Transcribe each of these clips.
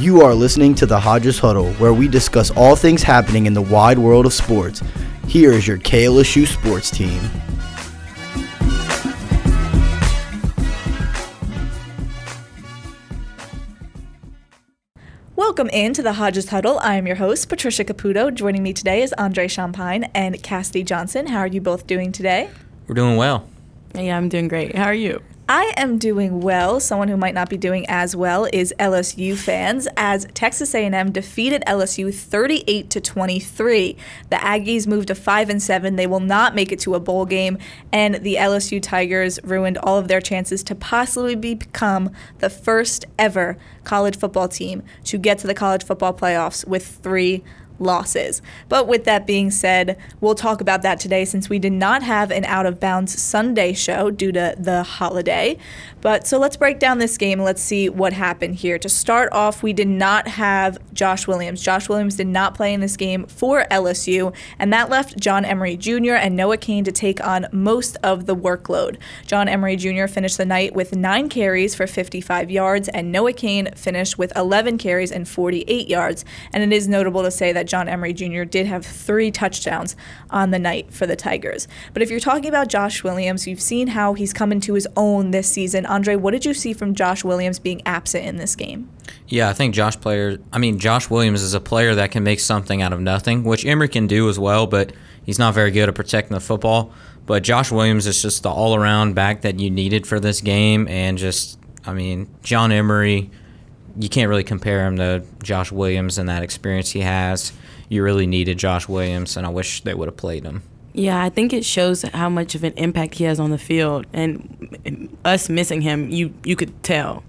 You are listening to the Hodges Huddle, where we discuss all things happening in the wide world of sports. Here is your KLSU sports team. Welcome into the Hodges Huddle. I am your host, Patricia Caputo. Joining me today is Andre Champagne and Cassidy Johnson. How are you both doing today? We're doing well. Yeah, I'm doing great. How are you? I am doing well. Someone who might not be doing as well is LSU fans as Texas A&M defeated LSU 38 to 23. The Aggies moved to 5 and 7. They will not make it to a bowl game and the LSU Tigers ruined all of their chances to possibly become the first ever college football team to get to the college football playoffs with 3 losses. But with that being said, we'll talk about that today since we did not have an out of bounds Sunday show due to the holiday. But so let's break down this game. Let's see what happened here. To start off, we did not have Josh Williams. Josh Williams did not play in this game for LSU, and that left John Emery Jr. and Noah Cain to take on most of the workload. John Emery Jr. finished the night with nine carries for 55 yards, and Noah Cain finished with 11 carries and 48 yards. And it is notable to say that John Emery Jr. did have three touchdowns on the night for the Tigers. But if you're talking about Josh Williams, you've seen how he's come into his own this season. Andre, what did you see from Josh Williams being absent in this game? Yeah, I think Josh player. I mean, Josh Williams is a player that can make something out of nothing, which Emery can do as well. But he's not very good at protecting the football. But Josh Williams is just the all-around back that you needed for this game, and just, I mean, John Emery you can't really compare him to Josh Williams and that experience he has. You really needed Josh Williams, and I wish they would have played him. Yeah, I think it shows how much of an impact he has on the field, and us missing him, you you could tell.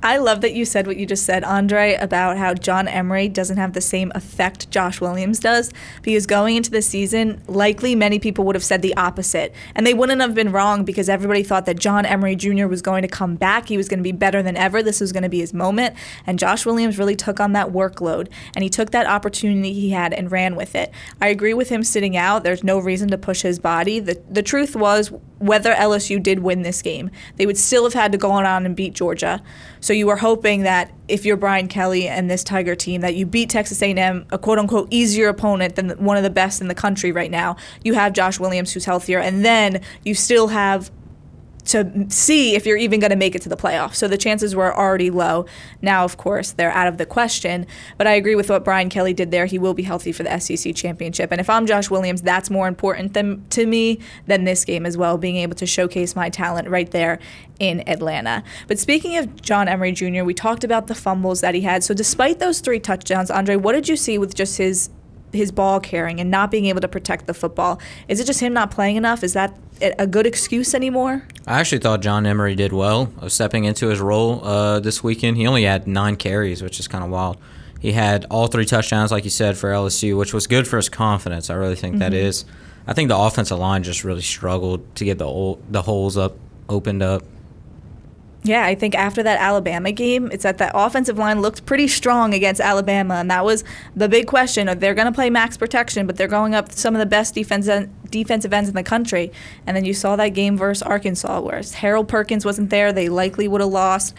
I love that you said what you just said, Andre, about how John Emery doesn't have the same effect Josh Williams does. Because going into the season, likely many people would have said the opposite. And they wouldn't have been wrong because everybody thought that John Emery Jr. was going to come back. He was going to be better than ever. This was going to be his moment. And Josh Williams really took on that workload. And he took that opportunity he had and ran with it. I agree with him sitting out. There's no reason to push his body. The, the truth was, whether LSU did win this game, they would still have had to go on and beat Georgia. So you were hoping that if you're Brian Kelly and this Tiger team, that you beat Texas A&M, a quote unquote easier opponent than one of the best in the country right now. You have Josh Williams who's healthier, and then you still have to see if you're even going to make it to the playoffs. So the chances were already low. Now, of course, they're out of the question. But I agree with what Brian Kelly did there. He will be healthy for the SEC championship. And if I'm Josh Williams, that's more important than, to me than this game as well, being able to showcase my talent right there in Atlanta. But speaking of John Emery Jr., we talked about the fumbles that he had. So despite those three touchdowns, Andre, what did you see with just his his ball carrying and not being able to protect the football. Is it just him not playing enough? Is that a good excuse anymore? I actually thought John Emery did well of stepping into his role uh, this weekend. He only had nine carries, which is kind of wild. He had all three touchdowns, like you said, for LSU, which was good for his confidence. I really think mm-hmm. that is. I think the offensive line just really struggled to get the old, the holes up opened up. Yeah, I think after that Alabama game, it's that the offensive line looked pretty strong against Alabama, and that was the big question. They're going to play max protection, but they're going up some of the best defense defensive ends in the country. And then you saw that game versus Arkansas, where Harold Perkins wasn't there. They likely would have lost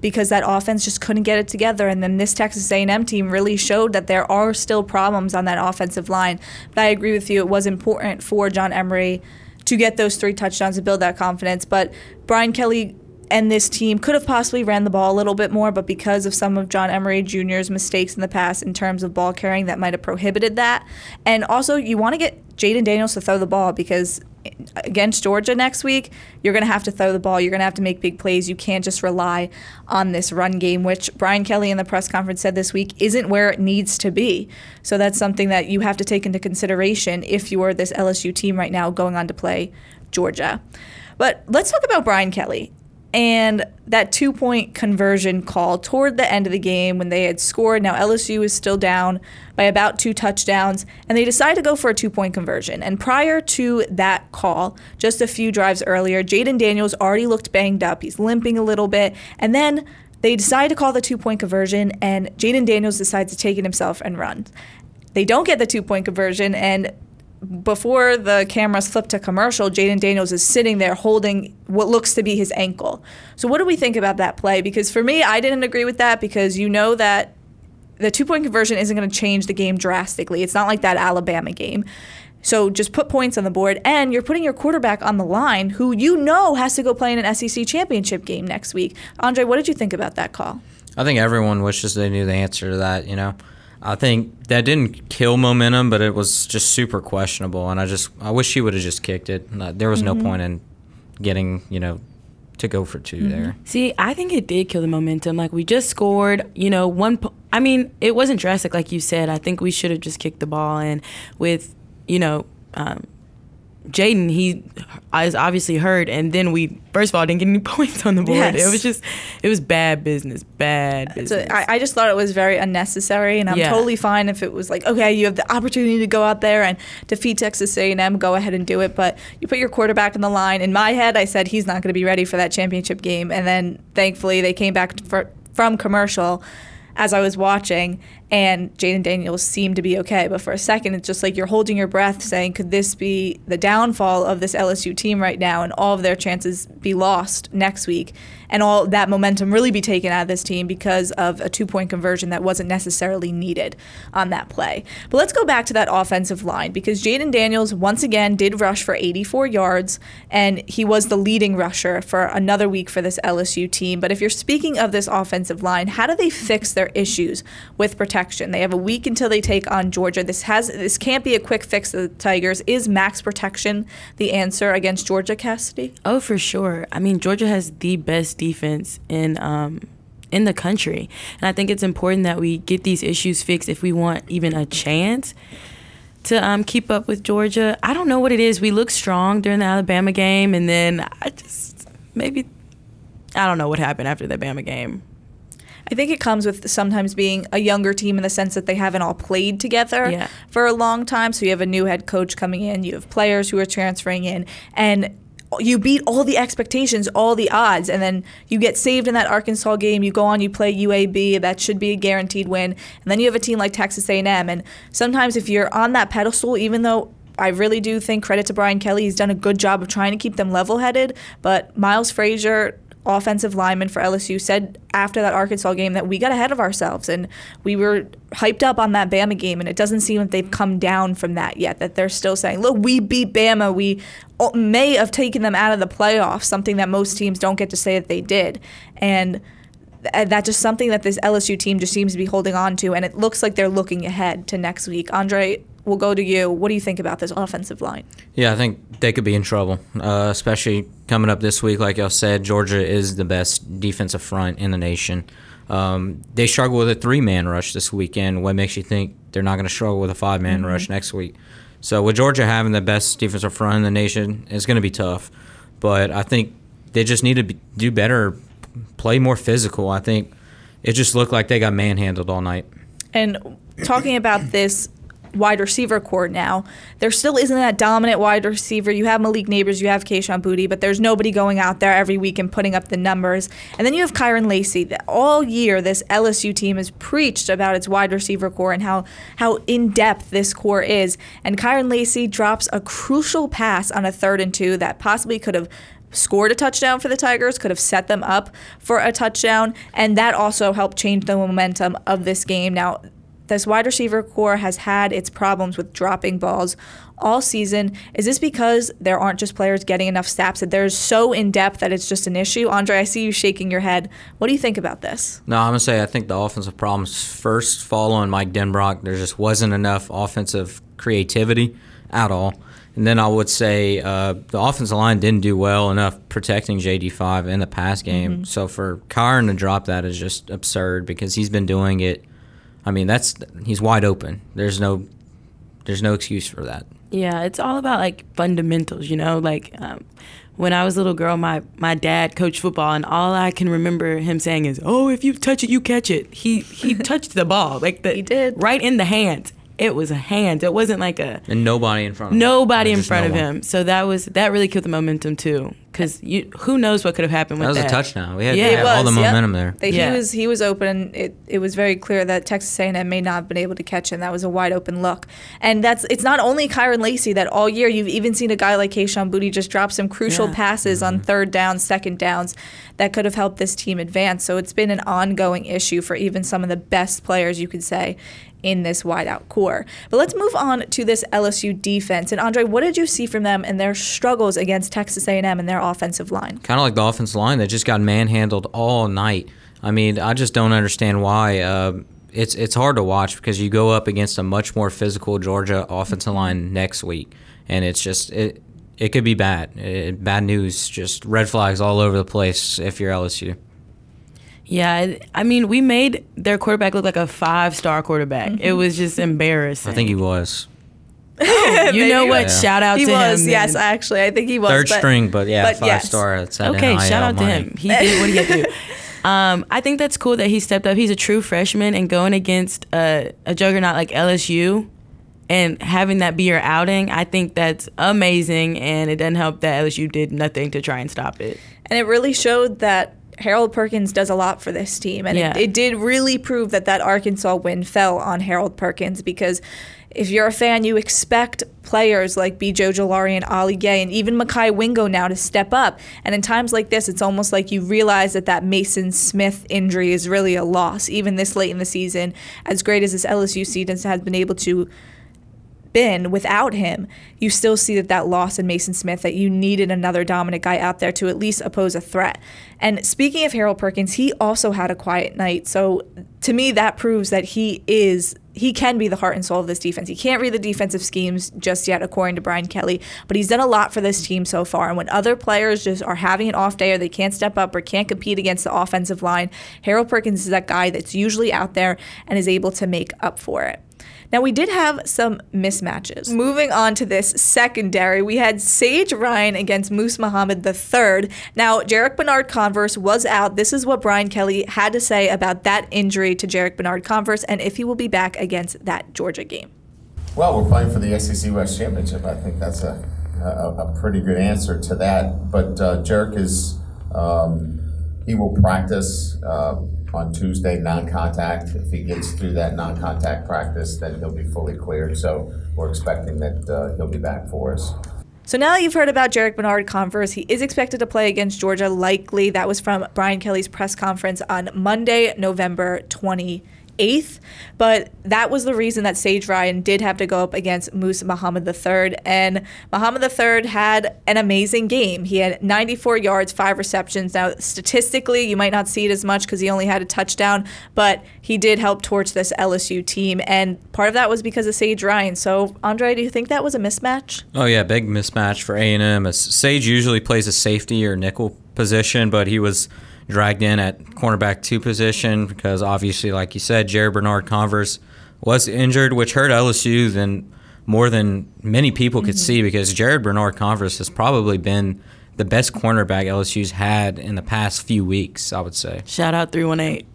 because that offense just couldn't get it together. And then this Texas A&M team really showed that there are still problems on that offensive line. But I agree with you; it was important for John Emery to get those three touchdowns to build that confidence. But Brian Kelly and this team could have possibly ran the ball a little bit more, but because of some of John Emery Jr.'s mistakes in the past in terms of ball carrying, that might have prohibited that. And also, you want to get Jayden Daniels to throw the ball because eh, against Georgia next week, you're going to have to throw the ball. You're going to have to make big plays. You can't just rely on this run game, which Brian Kelly in the press conference said this week isn't where it needs to be. So that's something that you have to take into consideration if you are this LSU team right now going on to play Georgia. But let's talk about Brian Kelly and that two point conversion call toward the end of the game when they had scored. Now, LSU is still down by about two touchdowns, and they decided to go for a two point conversion. And prior to that call, just a few drives earlier, Jayden Daniels already looked banged up. He's limping a little bit. And then they decide to call the two point conversion, and Jayden Daniels decides to take it himself and run. They don't get the two point conversion, and before the cameras flip to commercial, Jayden Daniels is sitting there holding what looks to be his ankle. So, what do we think about that play? Because for me, I didn't agree with that because you know that the two point conversion isn't going to change the game drastically. It's not like that Alabama game. So just put points on the board, and you're putting your quarterback on the line, who you know has to go play in an SEC championship game next week. Andre, what did you think about that call? I think everyone wishes they knew the answer to that. You know, I think that didn't kill momentum, but it was just super questionable. And I just I wish he would have just kicked it. There was Mm-hmm. no point in getting you know to go for 2 Mm-hmm. there. See, I think it did kill the momentum. Like we just scored, you know, one. Po- I mean, it wasn't drastic, like you said. I think we should have just kicked the ball. And with, you know, um, Jayden, he is obviously hurt, and then we first of all didn't get any points on the board. Yes. It was just, it was bad business, bad So business. I, I just thought it was very unnecessary, and I'm Yeah. totally fine if it was like, okay, you have the opportunity to go out there and defeat Texas A&M, go ahead and do it. But you put your quarterback in the line. In my head, I said he's not going to be ready for that championship game, and then thankfully they came back for, from commercial as I was watching, and Jayden Daniels seemed to be okay. But for a second, it's just like you're holding your breath, saying, could this be the downfall of this LSU team right now, and all of their chances be lost next week, and all that momentum really be taken out of this team because of a two point conversion that wasn't necessarily needed on that play. But let's go back to that offensive line because Jayden Daniels once again did rush for 84 yards, and he was the leading rusher for another week for this LSU team. But if you're speaking of this offensive line, how do they fix their issues with protection? They have a week until they take on Georgia. This has this can't be a quick fix to the Tigers. Is max protection the answer against Georgia, Cassidy? Oh, for sure. I mean, Georgia has the best defense in um, in the country, and I think it's important that we get these issues fixed if we want even a chance to um, keep up with Georgia. I don't know what it is. We look strong during the Alabama game, and then I just maybe I don't know what happened after the Alabama game. I think it comes with sometimes being a younger team in the sense that they haven't all played together Yeah. for a long time. So you have a new head coach coming in, you have players who are transferring in, and you beat all the expectations, all the odds, and then you get saved in that Arkansas game. You go on, you play UAB, that should be a guaranteed win, and then you have a team like Texas A&M. And sometimes if you're on that pedestal, even though I really do think credit to Brian Kelly, he's done a good job of trying to keep them level-headed. But Miles Frazier, offensive lineman for LSU, said after that Arkansas game that we got ahead of ourselves and we were hyped up on that Bama game, and it doesn't seem like they've come down from that yet. That they're still saying, "Look, we beat Bama. We may have taken them out of the playoffs," something that most teams don't get to say that they did, and. th- That's just something that this LSU team just seems to be holding on to, and it looks like they're looking ahead to next week. Andre, we'll go to you. What do you think about this offensive line? Yeah, I think they could be in trouble, uh, especially coming up this week. Like y'all said, Georgia is the best defensive front in the nation. Um, they struggle with a three man rush this weekend. What makes you think they're not going to struggle with a five man rush next week? So, with Georgia having the best defensive front in the nation, it's going to be tough. But I think they just need to be, do better, play more physical. I think it just looked like they got manhandled all night. And talking about this wide receiver corps now, there still isn't that dominant wide receiver. You have Malik Nabers, you have Kayshon Boutte, but there's nobody going out there every week and putting up the numbers. And then you have Kyren Lacy. All year, this LSU team has preached about its wide receiver corps and how, how in depth this corps is. And Kyren Lacy drops a crucial pass on a third and two that possibly could have scored a touchdown for the Tigers, could have set them up for a touchdown, and that also helped change the momentum of this game. Now, this wide receiver corps has had its problems with dropping balls all season. Is this because there aren't just players getting enough snaps that they're so in depth that it's just an issue? Andre, I see you shaking your head. What do you think about this? No, I'm gonna say I think the offensive problems first fall on Mike Denbrock. There just wasn't enough offensive creativity at all. And then I would say uh, the offensive line didn't do well enough protecting JD5 in the pass game. So for Kyren to drop that is just absurd because he's been doing it. I mean, that's he's wide open. There's no there's no excuse for that. Yeah, it's all about like fundamentals, you know. Like um, when I was a little girl, my my dad coached football, and all I can remember him saying is, "Oh, if you touch it, you catch it." He he touched the ball, like the He did. right in the hands. It was a hand. It wasn't like a And nobody in front of him. nobody in front no of one. him. So that was that really killed the momentum too. Because who knows what could have happened with that That was that. a touchdown. We had, Yeah. we had all the was, yep. momentum there. They, Yeah. He was he was open. It it was very clear that Texas A&M may not have been able to catch him. That was a wide open look, and that's it's not only Kyren Lacy that all year you've even seen a guy like Kayshon Boutte just drop some crucial Yeah. passes on mm-hmm. third downs, second downs that could have helped this team advance. So it's been an ongoing issue for even some of the best players you could say in this wideout corps. But let's move on to this LSU defense. And Andre, what did you see from them and their struggles against Texas A&M and their offensive line? kind of like the offensive line that just got manhandled all night. I mean, I just don't understand why. Uh, it's it's hard to watch because you go up against a much more physical Georgia offensive line next week, and it's just it it could be bad. It, bad news, just red flags all over the place if you're LSU. Yeah, I- I mean, we made their quarterback look like a five star quarterback. It was just embarrassing. I think he was you know what? Yeah. Shout out He to was, him. yes, then. actually, I think he was. third but- string, but yeah, but five yes. star. Okay, NIL shout out to him. He did what he had to do. Um, I think that's cool that he stepped up. He's a true freshman and going against a, a juggernaut like LSU and having that be your outing, I think that's amazing. And it doesn't help that LSU did nothing to try and stop it. And it really showed that Harold Perkins does a lot for this team. And Yeah. it, it did really prove that that Arkansas win fell on Harold Perkins because if you're a fan, you expect players like BJ Ojulari and Ali Gaye and even Mekhi Wingo now to step up. And in times like this, it's almost like you realize that that Maason Smith injury is really a loss, even this late in the season. As great as this LSU season has been able to been without him, you still see that that loss in Maason Smith that you needed another dominant guy out there to at least oppose a threat. And speaking of Harold Perkins, he also had a quiet night. So to me, that proves that he is he can be the heart and soul of this defense. He can't read the defensive schemes just yet, according to Brian Kelly, but he's done a lot for this team so far. And when other players just are having an off day or they can't step up or can't compete against the offensive line, Harold Perkins is that guy that's usually out there and is able to make up for it. Now, we did have some mismatches. Moving on to this secondary, we had Sage Ryan against Moose Muhammad III. Now, Jarrick Bernard-Converse was out. This is what Brian Kelly had to say about that injury to Jarrick Bernard-Converse and if he will be back against that Georgia game. Well, we're playing for the SEC West Championship. I think that's a, a, a pretty good answer to that. But uh, Jerk is, um, he will practice uh, on Tuesday non-contact. If he gets through that non-contact practice, then he'll be fully cleared. So we're expecting that uh, he'll be back for us. So now that you've heard about Jarrick Bernard-Converse, he is expected to play against Georgia likely. That was from Brian Kelly's press conference on Monday, November 28th. But that was the reason that Sage Ryan did have to go up against Moose Muhammad III. And Muhammad III had an amazing game. He had 94 yards, five receptions. Now, statistically, you might not see it as much because he only had a touchdown, but he did help torch this LSU team. And part of that was because of Sage Ryan. So, Andre, do you think that was a mismatch? Oh yeah, big mismatch for A and M. Sage usually plays a safety or nickel position, but he was dragged in at cornerback two position because obviously, like you said, Jarrick Bernard-Converse was injured, which hurt LSU than more than many people could mm-hmm. see because Jarrick Bernard-Converse has probably been the best cornerback LSU's had in the past few weeks. I would say. Shout out 318.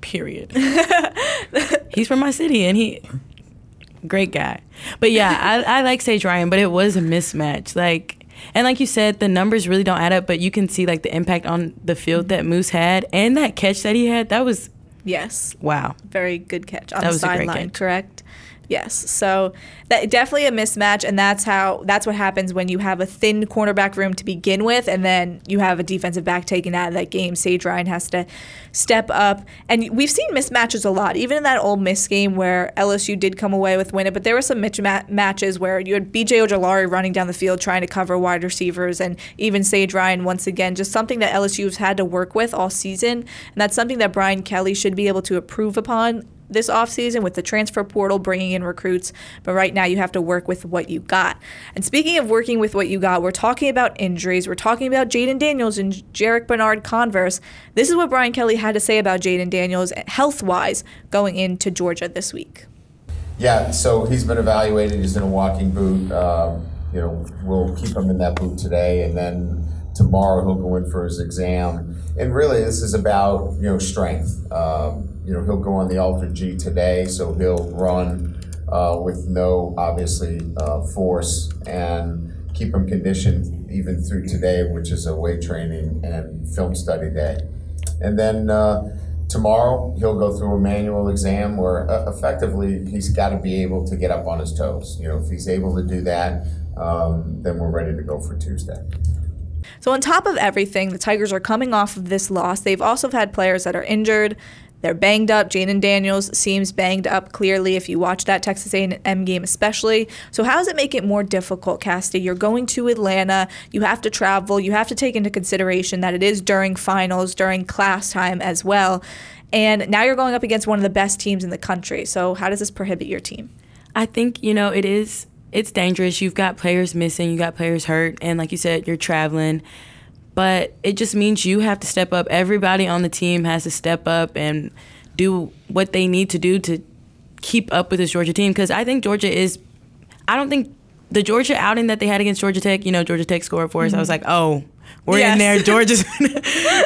Period. He's from my city and he great guy. But yeah, I, I like Sage Ryan, but it was a mismatch. Like and like you said, the numbers really don't add up, but you can see like the impact on the field that Moose had and that catch that he had. That was Yes. wow. very good catch on That the was a great sideline, correct? Yes. So that definitely a mismatch, and that's how that's what happens when you have a thin cornerback room to begin with, and then you have a defensive back taken out of that game. Sage Ryan has to step up, and we've seen mismatches a lot, even in that Ole Miss game where LSU did come away with win but there were some mismatches matches where you had BJ Ojulari running down the field trying to cover wide receivers, and even Sage Ryan once again, just something that LSU has had to work with all season, and that's something that Brian Kelly should be able to improve upon this offseason with the transfer portal bringing in recruits, but right now you have to work with what you got. And speaking of working with what you got, we're talking about injuries. We're talking about Jayden Daniels and Jarrick Bernard-Converse. This is what Brian Kelly had to say about Jayden Daniels health wise going into Georgia this week. Yeah, so he's been evaluated. He's in a walking boot. Um, you know, we'll keep him in that boot today, and then tomorrow he'll go in for his exam. And really, this is about you know strength. Um, you know, he'll go on the AlterG today, so he'll run uh, with no obviously uh, force and keep keep him conditioned even through today, which is a weight training and film study day. And then uh, tomorrow he'll go through a manual exam where uh, effectively he's got to be able to get up on his toes. You know, if he's able to do that, um, then we're ready to go for Tuesday. So, on top of everything, the Tigers are coming off of this loss. They've also had players that are injured. They're banged up. Jayden Daniels seems banged up clearly if you watch that Texas A&M game especially. So how does it make it more difficult, Casty? You're going to Atlanta. You have to travel. You have to take into consideration that it is during finals, during class time as well. And now you're going up against one of the best teams in the country. So how does this prohibit your team? I think, you know, it is it's dangerous. You've got players missing, you got players hurt, and like you said, you're traveling but it just means you have to step up. Everybody on the team has to step up and do what they need to do to keep up with this Georgia team because I think Georgia is. I don't think the Georgia outing that they had against Georgia Tech, you know, Georgia Tech scored for us. Mm-hmm. I was like, oh, we're yes. in there. Georgia's.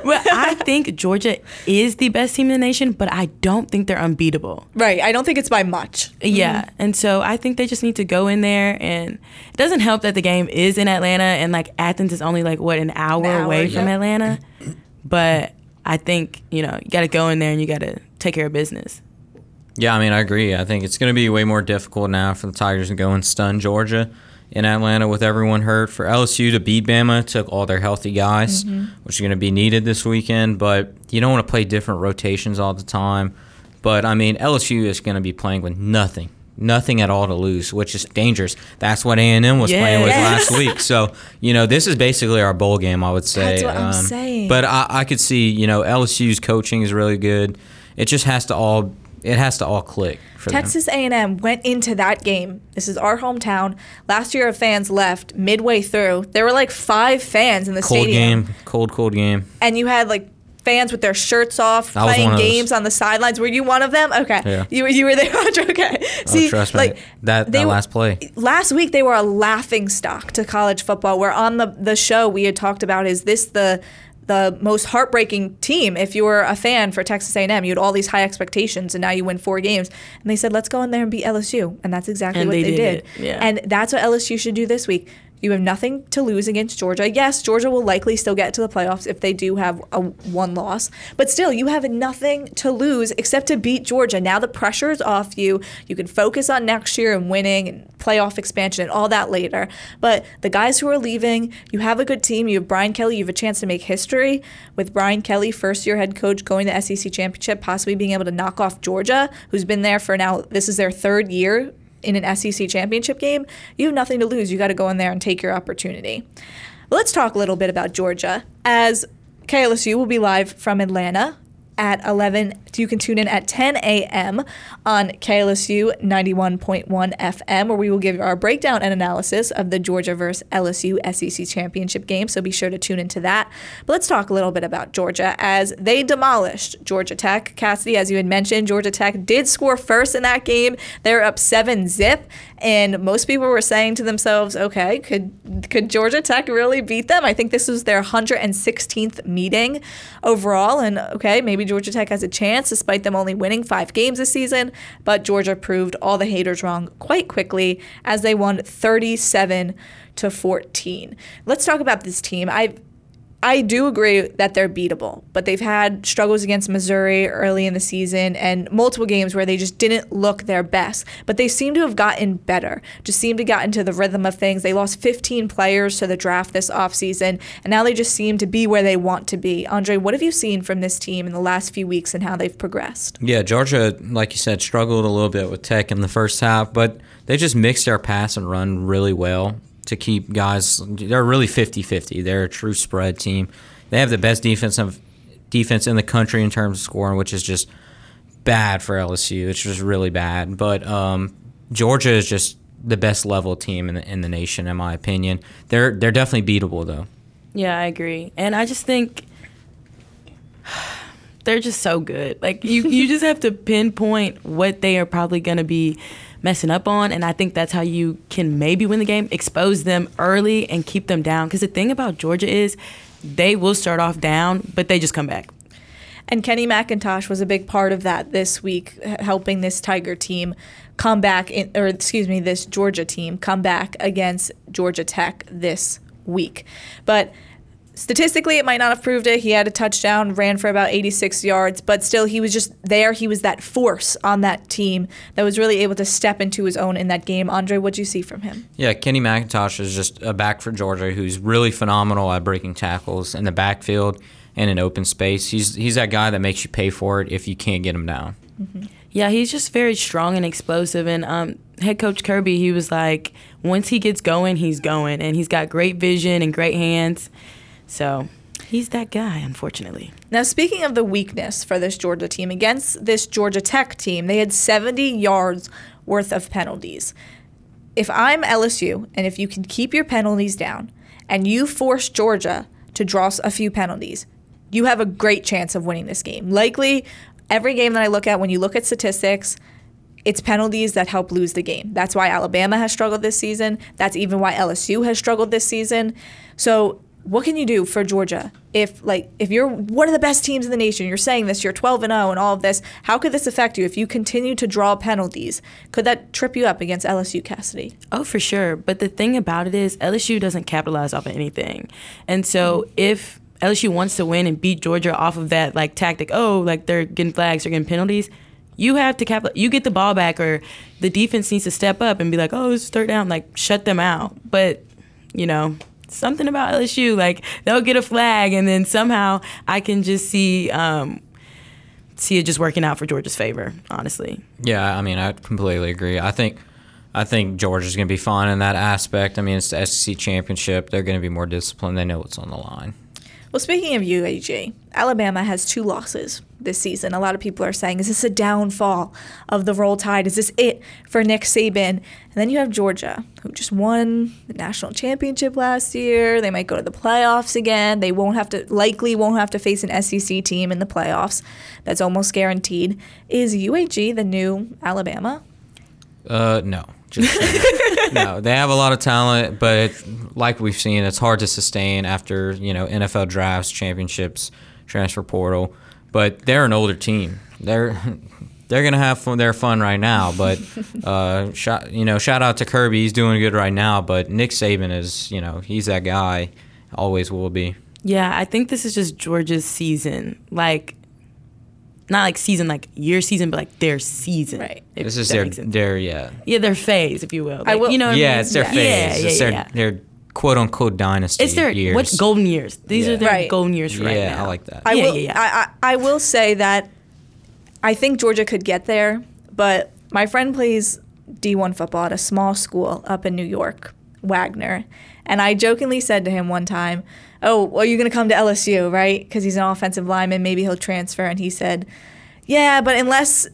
well, I think Georgia is the best team in the nation, but I don't think they're unbeatable. Right. I don't think it's by much. Yeah. Mm-hmm. And so I think they just need to go in there. And it doesn't help that the game is in Atlanta and like Athens is only like, what, an hour, an hour away from Atlanta. But I think, you know, you got to go in there and you got to take care of business. Yeah, I mean, I agree. I think it's going to be way more difficult now for the Tigers to go and stun Georgia in Atlanta with everyone hurt. For LSU to beat Bama took all their healthy guys, mm-hmm. which are going to be needed this weekend. But you don't want to play different rotations all the time. But I mean, LSU is going to be playing with nothing, nothing at all to lose, which is dangerous. That's what A and M was yes. playing with last week. So you know, this is basically our bowl game, I would say. That's what um, I'm saying. But I, I could see, you know, LSU's coaching is really good. It just has to all it has to all click. Texas A&M went into that game. This is our hometown. Last year, our fans left midway through. There were like five fans in the cold stadium. Cold game, cold, cold game. And you had like fans with their shirts off I playing games on the sidelines. Were you one of them? Okay, yeah. you you were there. okay, oh, see, trust like me. that that last play last week, they were a laughing stock to college football. Where on the the show we had talked about is this the the most heartbreaking team if you were a fan for Texas A&M. You had all these high expectations, and now you win four games. And they said, "Let's go in there and beat LSU," and that's exactly and what they, they did. did. Yeah. And that's what LSU should do this week. You have nothing to lose against Georgia. Yes, Georgia will likely still get to the playoffs if they do have a one loss, but still, you have nothing to lose except to beat Georgia. Now the pressure is off you. You can focus on next year and winning and playoff expansion and all that later. But the guys who are leaving, you have a good team. You have Brian Kelly. You have a chance to make history with Brian Kelly, first year head coach, going to SEC championship, possibly being able to knock off Georgia, who's been there for now. This is their third year in an SEC championship game, you have nothing to lose. You got to go in there and take your opportunity. Let's talk a little bit about Georgia. As KLSU will be live from Atlanta at 11. You can tune in at 10 a.m. on KLSU 91.1 FM, where we will give our breakdown and analysis of the Georgia versus LSU SEC championship game. So be sure to tune into that. But let's talk a little bit about Georgia as they demolished Georgia Tech. Cassidy, as you had mentioned, Georgia Tech did score first in that game. They're up seven zip, and most people were saying to themselves, "Okay, could could Georgia Tech really beat them?" I think this was their 116th meeting overall, and okay, maybe Georgia Tech has a chance despite them only winning five games this season. But Georgia proved all the haters wrong quite quickly as they won 37 to 14. Let's talk about this team. I've I do agree that they're beatable, but they've had struggles against Missouri early in the season and multiple games where they just didn't look their best. But they seem to have gotten better, just seem to get into the rhythm of things. They lost 15 players to the draft this offseason, and now they just seem to be where they want to be. Andre, what have you seen from this team in the last few weeks and how they've progressed? Yeah, Georgia, like you said, struggled a little bit with Tech in the first half, but they just mixed their pass and run really well to keep guys. They're really 50-50. They're a true spread team. They have the best defensive defense in the country in terms of scoring, which is just bad for LSU. It's just really bad. But um, Georgia is just the best level team in the, in the nation, in my opinion. They're they're definitely beatable though. Yeah, I agree, and I just think they're just so good. Like you, you just have to pinpoint what they are probably going to be messing up on. And I think that's how you can maybe win the game, expose them early and keep them down. Because the thing about Georgia is they will start off down, but they just come back. And Kenny McIntosh was a big part of that this week, helping this Tiger team come back, in, or excuse me, this Georgia team come back against Georgia Tech this week. But statistically, it might not have proved it. He had a touchdown, ran for about 86 yards, but still, he was just there. He was that force on that team that was really able to step into his own in that game. Andre, what'd you see from him? Yeah, Kenny McIntosh is just a back for Georgia who's really phenomenal at breaking tackles in the backfield and in open space. He's he's that guy that makes you pay for it if you can't get him down. Mm-hmm. Yeah, he's just very strong and explosive. And um, head coach Kirby, he was like, once he gets going, he's going, and he's got great vision and great hands. So he's that guy, unfortunately. Now, speaking of the weakness for this Georgia team, against this Georgia Tech team, they had 70 yards worth of penalties. If I'm LSU, and if you can keep your penalties down, and you force Georgia to draw a few penalties, you have a great chance of winning this game. Likely, every game that I look at, when you look at statistics, it's penalties that help lose the game. That's why Alabama has struggled this season. That's even why LSU has struggled this season. So what can you do for Georgia if like if you're one of the best teams in the nation, you're saying this, you're 12 and 0 and all of this, how could this affect you if you continue to draw penalties? Could that trip you up against LSU Cassidy? Oh, for sure. But the thing about it is LSU doesn't capitalize off of anything. And so mm-hmm. if LSU wants to win and beat Georgia off of that like tactic, oh, like they're getting flags, they're getting penalties, you have to cap you get the ball back or the defense needs to step up and be like, "Oh, it's third down," like shut them out. But, you know, something about LSU. Like they'll get a flag, and then somehow I can just see um, see it just working out for Georgia's favor. Honestly. Yeah, I mean, I completely agree. I think. I think Georgia's going to be fine in that aspect. I mean, it's the SEC championship. They're going to be more disciplined. They know what's on the line. Well, speaking of UAG, Alabama has two losses this season. A lot of people are saying, is this a downfall of the roll tide? Is this it for Nick Saban? And then you have Georgia, who just won the national championship last year. They might go to the playoffs again. They won't have to, likely won't have to face an SEC team in the playoffs. That's almost guaranteed. Is UAG the new Alabama? Uh, no. Just no, they have a lot of talent, but like we've seen, it's hard to sustain after you know NFL drafts, championships, transfer portal. But they're an older team. They're they're gonna have fun, their fun right now. But uh, shout, you know, shout out to Kirby. He's doing good right now. But Nick Saban is, you know, he's that guy. Always will be. Yeah, I think this is just Georgia's season. Like not like season like year season, but like their season. Right. This is their their yeah. Yeah, their phase, if you will. Like, I will. You know. yeah, I mean? it's their yeah. phase. Yeah, it's yeah, their yeah. their quote unquote dynasty. It's their years. what golden years. These Yeah. are their Right. golden years for right yeah, now. I like that. I Yeah, will, yeah, yeah. I, I, I will say that I think Georgia could get there, but my friend plays D1 football at a small school up in New York, Wagner. And I jokingly said to him one time, Oh, well, you're going to come to LSU, right? Because he's an offensive lineman. Maybe he'll transfer. And he said, Yeah, but unless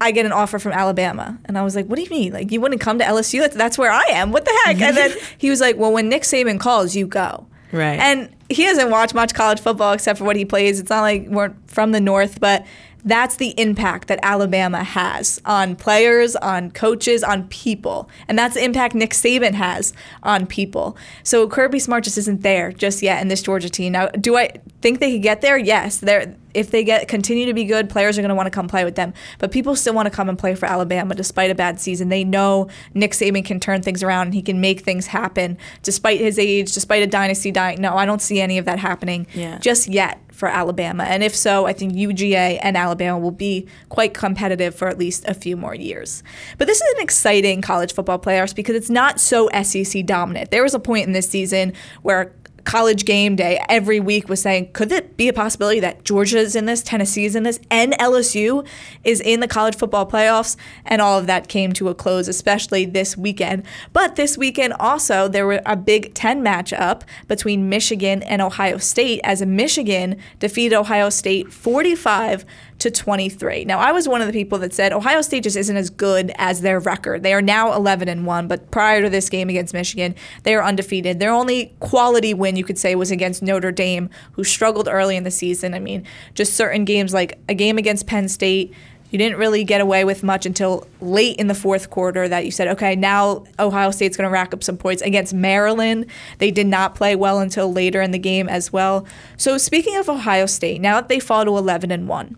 I get an offer from Alabama. And I was like, What do you mean? Like, you wouldn't come to LSU? That's, that's where I am. What the heck? And then he was like, Well, when Nick Saban calls, you go. Right. And he doesn't watch much college football except for what he plays. It's not like we're from the North, but that's the impact that Alabama has on players, on coaches, on people. And that's the impact Nick Saban has on people. So Kirby Smart just isn't there just yet in this Georgia team. Now, do I think they could get there? Yes. They're if they get continue to be good, players are going to want to come play with them. But people still want to come and play for Alabama despite a bad season. They know Nick Saban can turn things around and he can make things happen despite his age, despite a dynasty dying. No, I don't see any of that happening Yeah. just yet for Alabama. And if so, I think UGA and Alabama will be quite competitive for at least a few more years. But this is an exciting college football playoffs because it's not so SEC dominant. There was a point in this season where college game day every week was saying, could it be a possibility that Georgia's in this, Tennessee's in this, and LSU is in the college football playoffs? And all of that came to a close, especially this weekend. But this weekend also, there were a Big Ten matchup between Michigan and Ohio State as Michigan defeated Ohio State 45 to 23. Now, I was one of the people that said Ohio State just isn't as good as their record. They are now 11 and 1, but prior to this game against Michigan, they are undefeated. Their only quality win, you could say, was against Notre Dame, who struggled early in the season. I mean, just certain games like a game against Penn State, You didn't really get away with much until late in the fourth quarter that you said, okay, now Ohio State's going to rack up some points against Maryland. They did not play well until later in the game as well. So speaking of Ohio State, now that they fall to 11 and 1,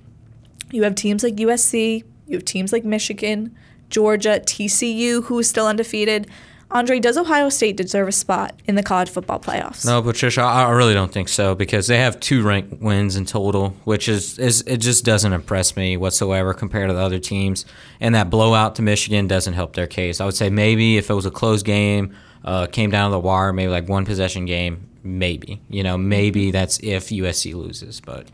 you have teams like USC, you have teams like Michigan, Georgia, TCU, who is still undefeated. Andre, does Ohio State deserve a spot in the college football playoffs? No, Patricia, I really don't think so because they have two ranked wins in total, which is, is it just doesn't impress me whatsoever compared to the other teams. And that blowout to Michigan doesn't help their case. I would say maybe if it was a close game, uh, came down to the wire, maybe like one possession game, maybe. You know, maybe that's if USC loses, but.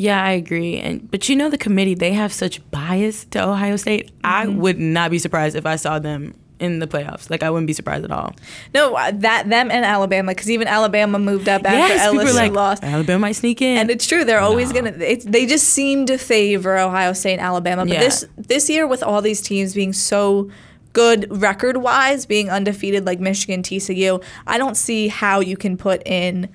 Yeah, I agree. And but you know the committee, they have such bias to Ohio State. Mm-hmm. I would not be surprised if I saw them in the playoffs. Like I wouldn't be surprised at all. No, uh, that them and Alabama because even Alabama moved up after yes, LSU like, lost. Alabama might sneak in, and it's true. They're always no. gonna. they just seem to favor Ohio State and Alabama. But yeah. this this year with all these teams being so good record wise, being undefeated like Michigan, TCU, I don't see how you can put in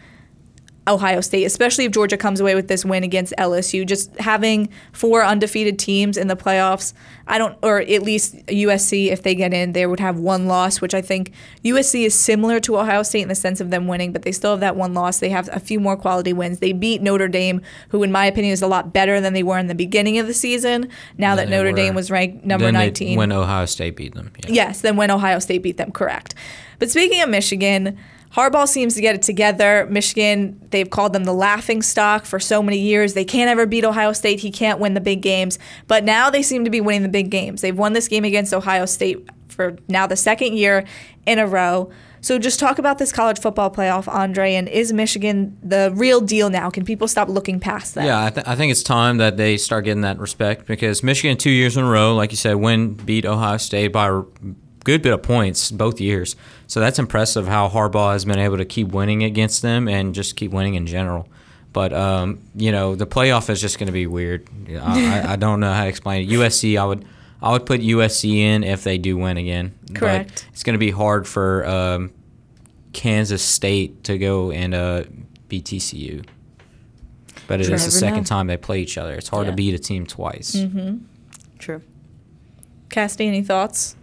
Ohio State, especially if Georgia comes away with this win against LSU. Just having four undefeated teams in the playoffs, I don't, or at least USC, if they get in, they would have one loss, which I think USC is similar to Ohio State in the sense of them winning, but they still have that one loss. They have a few more quality wins. They beat Notre Dame, who, in my opinion, is a lot better than they were in the beginning of the season. Now that Notre were, Dame was ranked number 19. When Ohio State beat them. Yeah. Yes, then when Ohio State beat them, correct. But speaking of Michigan, Harbaugh seems to get it together. Michigan, they've called them the laughing stock for so many years. They can't ever beat Ohio State. He can't win the big games. But now they seem to be winning the big games. They've won this game against Ohio State for now the second year in a row. So just talk about this college football playoff, Andre, and is Michigan the real deal now? Can people stop looking past that? Yeah, I, th- I think it's time that they start getting that respect because Michigan two years in a row, like you said, win beat Ohio State by a good bit of points both years. So that's impressive how Harbaugh has been able to keep winning against them and just keep winning in general. But um, you know, the playoff is just going to be weird. I, I, don't know how to explain it. USC, I would I would put USC in if they do win again. Correct. But it's going to be hard for um, Kansas State to go and uh, beat TCU. But it True. is the second know. time they play each other. It's hard yeah. to beat a team twice. Mm-hmm. True. Casty, any thoughts?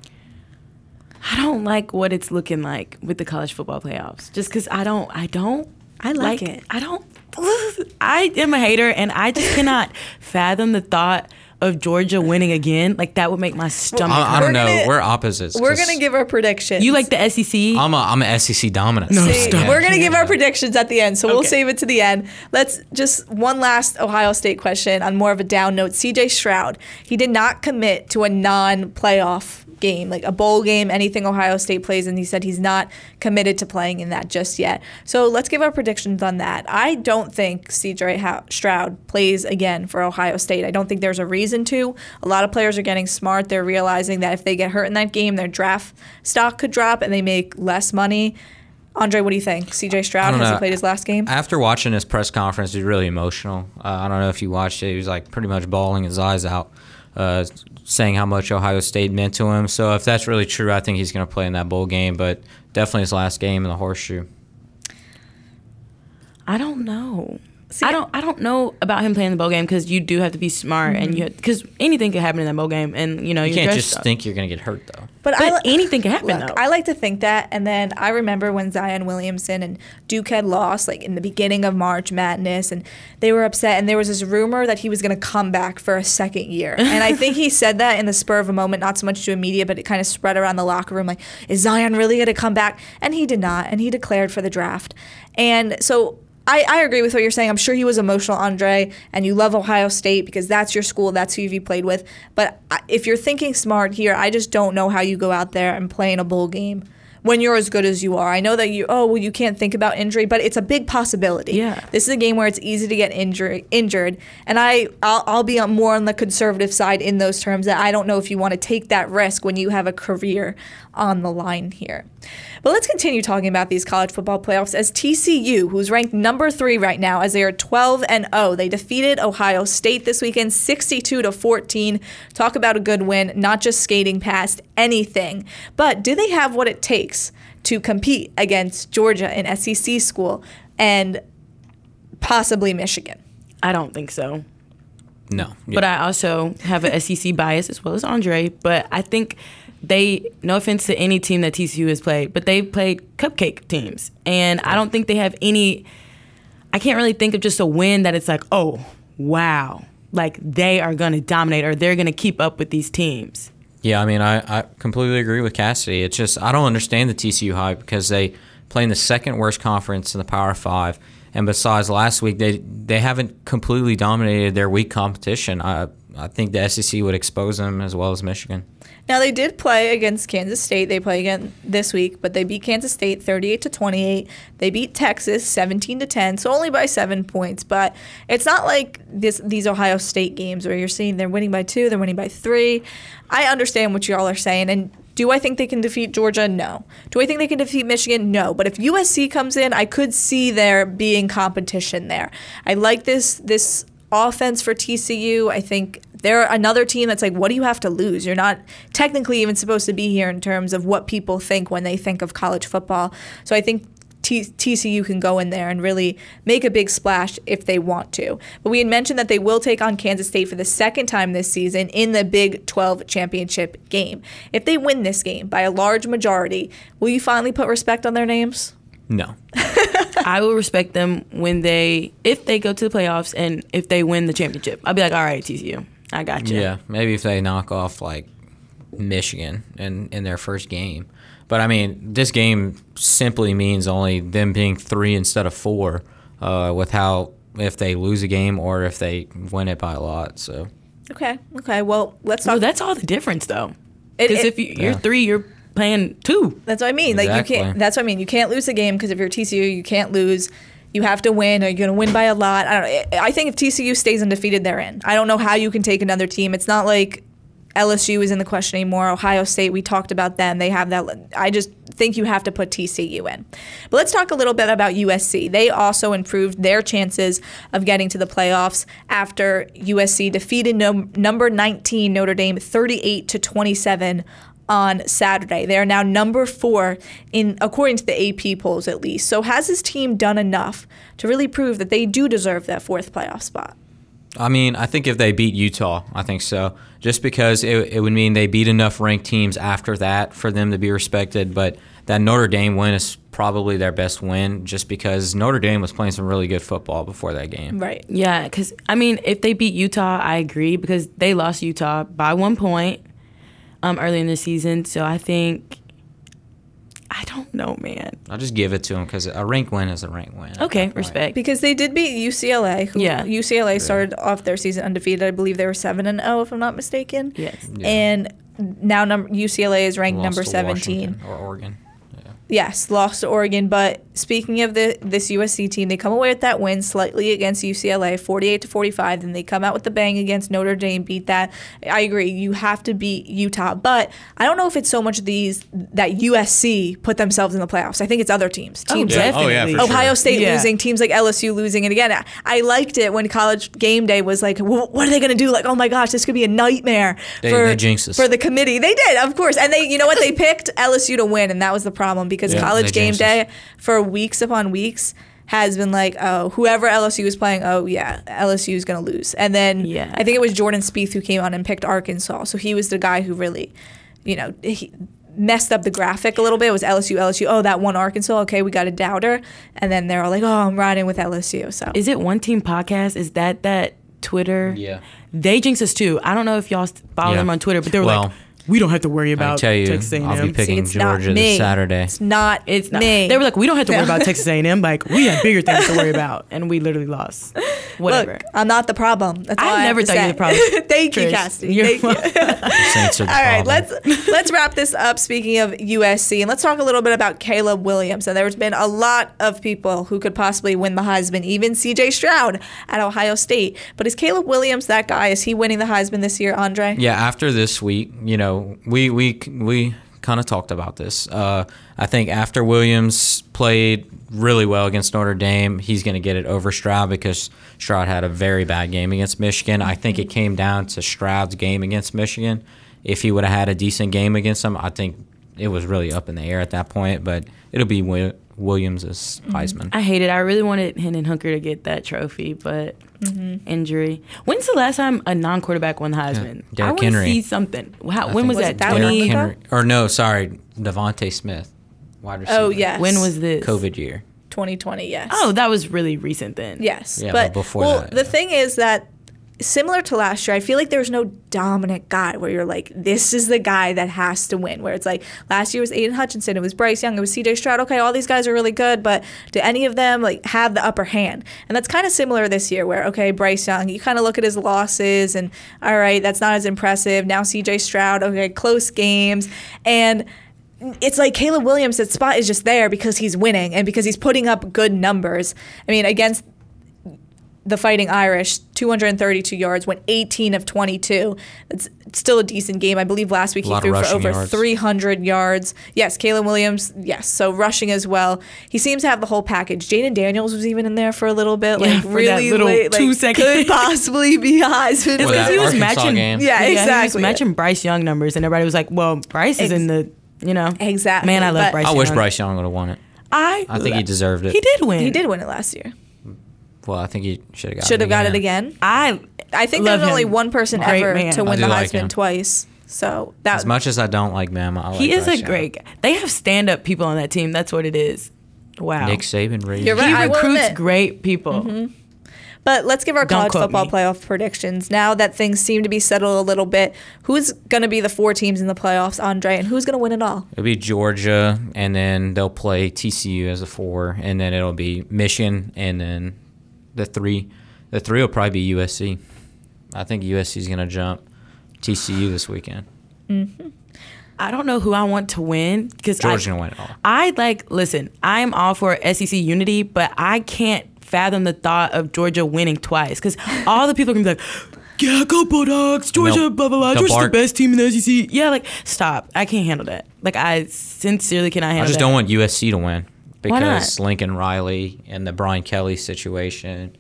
I don't like what it's looking like with the college football playoffs. Just because I don't, I don't. I like, like it. I don't. I am a hater, and I just cannot fathom the thought of Georgia winning again, like that would make my stomach. I, I don't know. Gonna, we're opposites. We're gonna give our predictions. You like the SEC? I'm a I'm an SEC dominant. No, See, stop. We're gonna give our predictions at the end, so okay. we'll save it to the end. Let's just one last Ohio State question on more of a down note. C.J. Stroud, he did not commit to a non-playoff game, like a bowl game, anything Ohio State plays, and he said he's not committed to playing in that just yet. So let's give our predictions on that. I don't think CJ Stroud plays again for Ohio State. I don't think there's a reason to. A lot of players are getting smart. They're realizing that if they get hurt in that game, their draft stock could drop and they make less money. Andre, what do you think? CJ Stroud has he played his last game? After watching his press conference, he's really emotional. Uh, I don't know if you watched it. He was like pretty much bawling his eyes out uh, saying how much Ohio State meant to him. So if that's really true, I think he's going to play in that bowl game. But definitely his last game in the horseshoe. I don't know. See, I don't. I don't know about him playing the bowl game because you do have to be smart mm-hmm. and you because anything could happen in that bowl game and you know you can't just up. think you're gonna get hurt though. But, but I, anything can happen look, though. I like to think that, and then I remember when Zion Williamson and Duke had lost like in the beginning of March Madness, and they were upset, and there was this rumor that he was gonna come back for a second year, and I think he said that in the spur of a moment, not so much to a media, but it kind of spread around the locker room like, is Zion really gonna come back? And he did not, and he declared for the draft, and so I, I agree with what you're saying. I'm sure he was emotional, Andre, and you love Ohio State because that's your school, that's who you played with. But if you're thinking smart here, I just don't know how you go out there and play in a bowl game when you're as good as you are. I know that you, oh, well, you can't think about injury, but it's a big possibility. Yeah. This is a game where it's easy to get injury, injured. And I, I'll, I'll be on more on the conservative side in those terms that I don't know if you want to take that risk when you have a career on the line here. But let's continue talking about these college football playoffs as TCU, who's ranked number three right now, as they are 12 and 0. They defeated Ohio State this weekend, 62 to 14. Talk about a good win, not just skating past anything. But do they have what it takes to compete against Georgia, an SEC school, and possibly Michigan? I don't think so. No. But I also have a SEC bias as well as Andre. But I think they, no offense to any team that TCU has played, but they've played cupcake teams. And I don't think they have any, I can't really think of just a win that it's like, oh, wow. Like they are going to dominate or they're going to keep up with these teams. Yeah, I mean, I, I completely agree with Cassidy. It's just, I don't understand the TCU hype because they play in the second worst conference in the Power Five. And besides last week, they they haven't completely dominated their weak competition. I I think the SEC would expose them as well as Michigan. Now they did play against Kansas State. They play again this week, but they beat Kansas State 38 to 28. They beat Texas 17 to 10, so only by 7 points, but it's not like this these Ohio State games where you're seeing they're winning by 2, they're winning by 3. I understand what y'all are saying and do I think they can defeat Georgia? No. Do I think they can defeat Michigan? No. But if USC comes in, I could see there being competition there. I like this this offense for TCU. I think they're another team that's like, what do you have to lose? You're not technically even supposed to be here in terms of what people think when they think of college football. So I think T- TCU can go in there and really make a big splash if they want to. But we had mentioned that they will take on Kansas State for the second time this season in the Big 12 championship game. If they win this game by a large majority, will you finally put respect on their names? No. I will respect them when they, if they go to the playoffs and if they win the championship. I'll be like, all right, TCU, I got you. Yeah, maybe if they knock off like Michigan in in their first game. But I mean, this game simply means only them being three instead of four. Uh, with how if they lose a game or if they win it by a lot. So Okay. Okay. Well, let's talk. So that's all the difference, though. Because if you, you're Yeah. three, you're playing two. That's what I mean. Like you can't. That's what I mean. You can't lose a game because if you're TCU, you can't lose. You have to win, or you're going to win by a lot. I don't. I think if TCU stays undefeated, they're in. I don't know how you can take another team. It's not like LSU is in the question anymore. Ohio State, we talked about them. They have that. I just think you have to put TCU in. But let's talk a little bit about USC. They also improved their chances of getting to the playoffs after USC defeated num- number 19 Notre Dame 38 to 27 on Saturday. They are now number 4 in according to the AP polls at least. So has his team done enough to really prove that they do deserve that fourth playoff spot? I mean, I think if they beat Utah, I think so. Just because it, it would mean they beat enough ranked teams after that for them to be respected. But that Notre Dame win is probably their best win, just because Notre Dame was playing some really good football before that game. Right. Yeah, because I mean, if they beat Utah, I agree because they lost Utah by one point um, early in the season. So I think I don't know, man. I'll just give it to them because a rank win is a rank win. Okay, respect. Because they did beat UCLA. Who, Yeah. UCLA started off their season undefeated. I believe they were seven and zero, if I'm not mistaken. Yes. Yeah. And now number UCLA is ranked Lost number to 17. Washington Or Oregon. Yes, lost to Oregon. But speaking of the this USC team, they come away with that win slightly against UCLA, 48 to 45. Then they come out with the bang against Notre Dame, beat that. I agree. You have to beat Utah, but I don't know if it's so much these that USC put themselves in the playoffs. I think it's other teams. Oh, teams, Oh, Yeah. like Oh, yeah, for definitely. sure. Ohio State Yeah. losing, teams like LSU losing, and again, I- I liked it when College Game Day was like, "Wh- "What are they going to do?" Like, "Oh my gosh, this could be a nightmare They- for they for the committee." They did, of course, and they, you know what, they picked LSU to win, and that was the problem because Yeah, College Game us. Day for weeks upon weeks has been like, "Oh, whoever LSU is playing, oh yeah, LSU is going to lose," and then Yeah. I think it was Jordan Spieth who came on and picked Arkansas, so he was the guy who really, you know. He, messed up the graphic a little bit. It was LSU, LSU. Oh, that one Arkansas. Okay, we got a doubter. And then they're all like, oh, I'm riding with LSU. So Is it One Team Podcast? Is that that Twitter? Yeah. They jinx us too. I don't know if y'all follow Yeah. them on Twitter, but they were Well, like, we don't have to worry I about tell you, Texas A&M. I'll be picking it's not Georgia me. this Saturday. It's not. It's not. me. They were like, we don't have to worry about Texas A&M. Like, we have bigger things to worry about, and we literally lost. Whatever. Look, I'm not the problem. That's all I I never have thought you were the problem. Thank you, Trish, Cassidy. you're Thank you. The Saints are the All right, let's let's wrap this up. Speaking of USC, and let's talk a little bit about Caleb Williams. And there's been a lot of people who could possibly win the Heisman, even C.J. Stroud at Ohio State. But is Caleb Williams that guy? Is he winning the Heisman this year, Andre? Yeah, after this week, you know, we we we kind of talked about this. Uh, I think after Williams played really well against Notre Dame, he's going to get it over Stroud because Stroud had a very bad game against Michigan. I think it came down to Stroud's game against Michigan. If he would have had a decent game against them, I think it was really up in the air at that point. But it'll be Wi- Williams is mm-hmm. Heisman. I hate it. I really wanted Hendon Hooker to get that trophy, but mm-hmm. injury. When's the last time a non-quarterback won the Heisman? Derrick I want to Henry. see something. How, I when was, Was that? it that Derrick long 20 ago? Henry, or no, sorry, DeVonta Smith, wide oh, receiver. Oh yes. When was this? COVID year. 2020? Yes. Oh, that was really recent then. Yes. Yeah, but, but before well, that, the yeah. thing is that similar to last year, I feel like there's no dominant guy where you're like, this is the guy that has to win. Where it's like last year was Aidan Hutchinson, it was Bryce Young, it was CJ Stroud. Okay, all these guys are really good, but do any of them like have the upper hand? And that's kind of similar this year, where okay, Bryce Young, you kind of look at his losses and all right, that's not as impressive. Now CJ Stroud, okay, close games and it's like Caleb Williams' spot is just there because he's winning and because he's putting up good numbers. I mean, against the Fighting Irish, 232 yards, went 18 of 22. It's still a decent game. I believe last week he threw for over yards. 300 yards. Yes, Caleb Williams, yes. So rushing as well. He seems to have the whole package. Jayden Daniels was even in there for a little bit. Yeah, like for that really little late. Like, two-second- Could possibly be Heisman. It's Well, because that he was Arkansas matching. game. Yeah, He was exactly. matching Bryce Young numbers, and everybody was like, "Well, Bryce is Ex- in the, you know, Exactly, Man, I love but- Bryce. I wish Bryce Young would have won it. I I think he deserved it. He did win. He did win it last year. Well, I think he should have got. Should have got it again. I I think love there's only him. one person Great ever man. to win do the like Heisman him. twice. So that As much as I don't like Bama, I like he is Bryce a Young. great. guy. They have stand-up people on that team. That's what it is. Wow. Nick Saban raised. You're right. He I will recruits admit. great people. Mm-hmm. But let's give our Don't college quote football me. playoff predictions. Now that things seem to be settled a little bit, who's going to be the four teams in the playoffs, Andre, and who's going to win it all? It'll be Georgia, and then they'll play TCU as a four, and then it'll be Michigan, and then the three. The three will probably be USC. I think USC is gonna jump TCU this weekend. Mm-hmm. I don't know who I want to win because Georgia's I, gonna win it all. I like listen. I'm all for SEC unity, but I can't fathom the thought of Georgia winning twice because all the people are gonna be like. Yeah, go Bulldogs, Georgia, they'll- blah blah blah. they'll Georgia's the best team in the SEC. Yeah, like stop. I can't handle that. Like I sincerely cannot handle I just that. don't want USC to win? Because Lincoln Riley and the Brian Kelly situation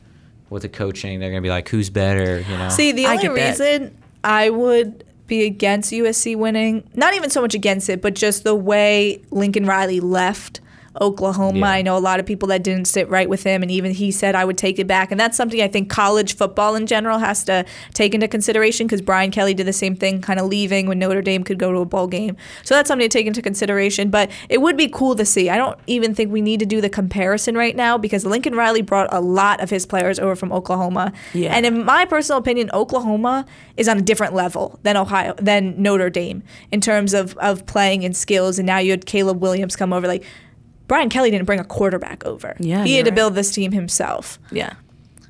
with the coaching, they're gonna be like, who's better? You know. See, the I only that. reason I would be against USC winning, not even so much against it, but just the way Lincoln Riley left Oklahoma. Yeah. I know a lot of people that didn't sit right with him, and even he said, I would take it back. And that's something I think college football in general has to take into consideration because Brian Kelly did the same thing, kind of leaving when Notre Dame could go to a bowl game. So that's something to take into consideration. But it would be cool to see. I don't even think we need to do the comparison right now because Lincoln Riley brought a lot of his players over from Oklahoma. Yeah. And in my personal opinion, Oklahoma is on a different level than Ohio, than Notre Dame in terms of, of playing and skills. And now you had Caleb Williams come over. Like Brian Kelly didn't bring a quarterback over. Yeah, he had to right. build this team himself. Yeah.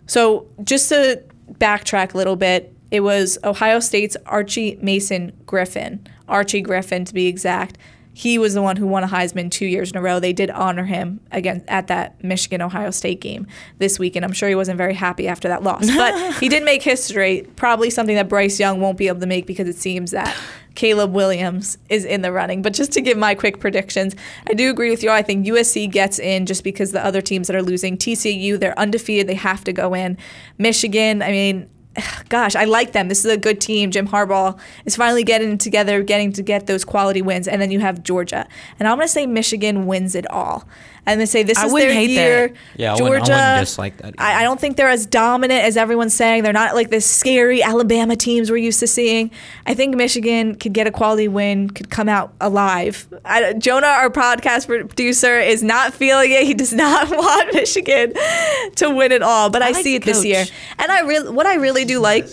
So just to backtrack a little bit, it was Ohio State's Archie Mason Griffin, Archie Griffin to be exact. He was the one who won a Heisman two years in a row. They did honor him again at that Michigan Ohio State game this week, and I'm sure he wasn't very happy after that loss. But he did make history, probably something that Bryce Young won't be able to make because it seems that Caleb Williams is in the running. But just to give my quick predictions, I do agree with you. I think USC gets in just because the other teams that are losing, TCU, they're undefeated, they have to go in. Michigan, I mean, gosh, I like them. This is a good team. Jim Harbaugh is finally getting together, getting to get those quality wins. And then you have Georgia. And I'm going to say Michigan wins it all. I'm going to say this I is wouldn't their hate year. that. Yeah, I wouldn't- I Georgia, wouldn't dislike that I. I don't think they're as dominant as everyone's saying. They're not like the scary Alabama teams we're used to seeing. I think Michigan could get a quality win, could come out alive. I, Jonah, our podcast producer, is not feeling it. He does not want Michigan to win it all, but I, like see it this year. And I really, what I really do like,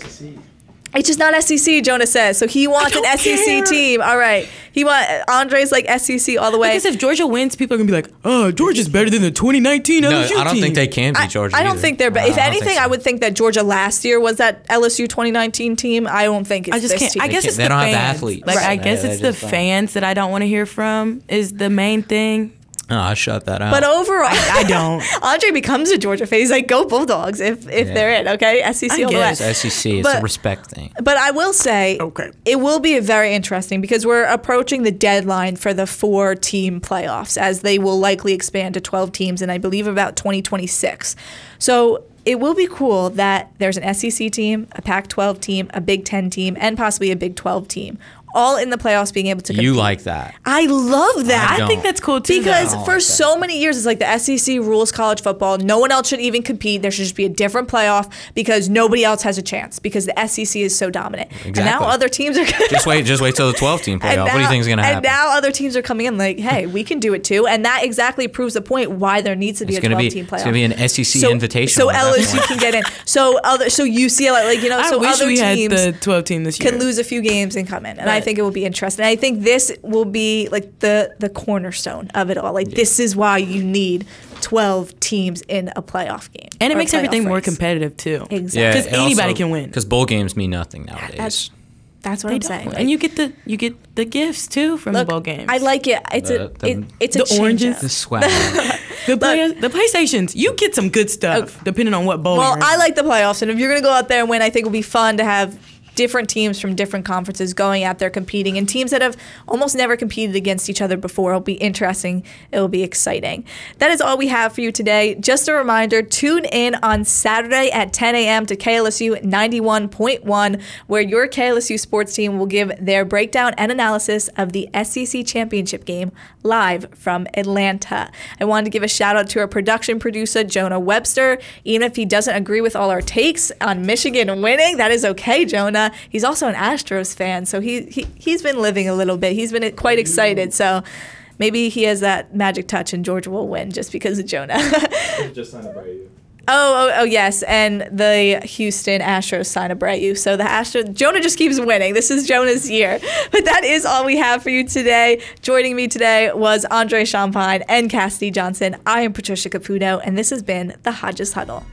it's just not SEC. Jonah says so. He wants an don't SEC care. team. All right, he want Andre's like SEC all the way. Because if Georgia wins, people are gonna be like, "Oh, Georgia's better than the 2019 no, LSU I don't team." think they can be I, Georgia. I don't either. think they're. But I if don't anything, so. I would think that Georgia last year was that LSU 2019 team. I don't think it's I just this can't. team. I guess can't- it's they the don't have fans. athletes. Like I guess They- it's the just don't. fans that I don't want to hear from is the main thing. No, I shut that out. But overall, I don't. Andre becomes a Georgia fan. He's like, "Go Bulldogs!" If if Yeah. they're in, okay, SEC I all the way. guess. It's SEC, it's But- a respect thing. But I will say, Okay. it will be very interesting because we're approaching the deadline for the four team playoffs, as they will likely expand to 12 teams and I believe, about 2026. So it will be cool that there's an SEC team, a Pac 12 team, a Big 10 team, and possibly a Big 12 team all in the playoffs being able to compete. You like that? I love that. I I think that's cool too. Because though. for like that. so many years, it's like the SEC rules college football. No one else should even compete. There should just be a different playoff because nobody else has a chance because the SEC is so dominant. Exactly. And now other teams are Just wait, just wait till the 12 team playoff. and what do you think is going to happen? And now other teams are coming in like, hey, we can do it too. And that exactly proves the point why there needs to be it's a 12 be team playoff. it's going to be an SEC so, invitation. So LSU can get in. So other so UCLA like you know I so wish other we had teams the 12 team this year. can lose a few games and come in. And I Right. think it will be interesting. I think this will be like the the cornerstone of it all. Like this is why you need 12 teams in a playoff game. and it makes playoff everything more competitive too. Exactly. 'Cause anybody can win. Because bowl games mean nothing nowadays. That's that's what They I'm don't. saying. Like, and you get the you get the gifts too from look, the bowl games. I like it. It's The- a the- it, it's a the change oranges. up. the swag. the play, the PlayStations. You get some good stuff oh, depending on what bowl. Well, you're in. I like the playoffs, and if you're going to go out there and win, I think it'll be fun to have different teams from different conferences going out there competing, and teams that have almost never competed against each other before. It'll be interesting. It'll be exciting. That is all we have for you today. Just a reminder: tune in on Saturday at 10 a.m. to KLSU 91.1, where your KLSU sports team will give their breakdown and analysis of the SEC championship game live from Atlanta. I wanted to give a shout out to our production producer, Jonah Webster. Even if he doesn't agree with all our takes on Michigan winning, that is okay, Jonah. He's also an Astros fan, so he, he, he's been living a little bit. He's been quite excited, so maybe he has that magic touch and Georgia will win just because of Jonah. just signed you. Oh, oh, oh, yes, and the Houston Astros sign Abreu. So the Astros, Jonah just keeps winning. This is Jonah's year. But that is all we have for you today. Joining me today was Andre Champagne and Cassidy Johnson. I am Patricia Caputo, and this has been the Hodges Huddle.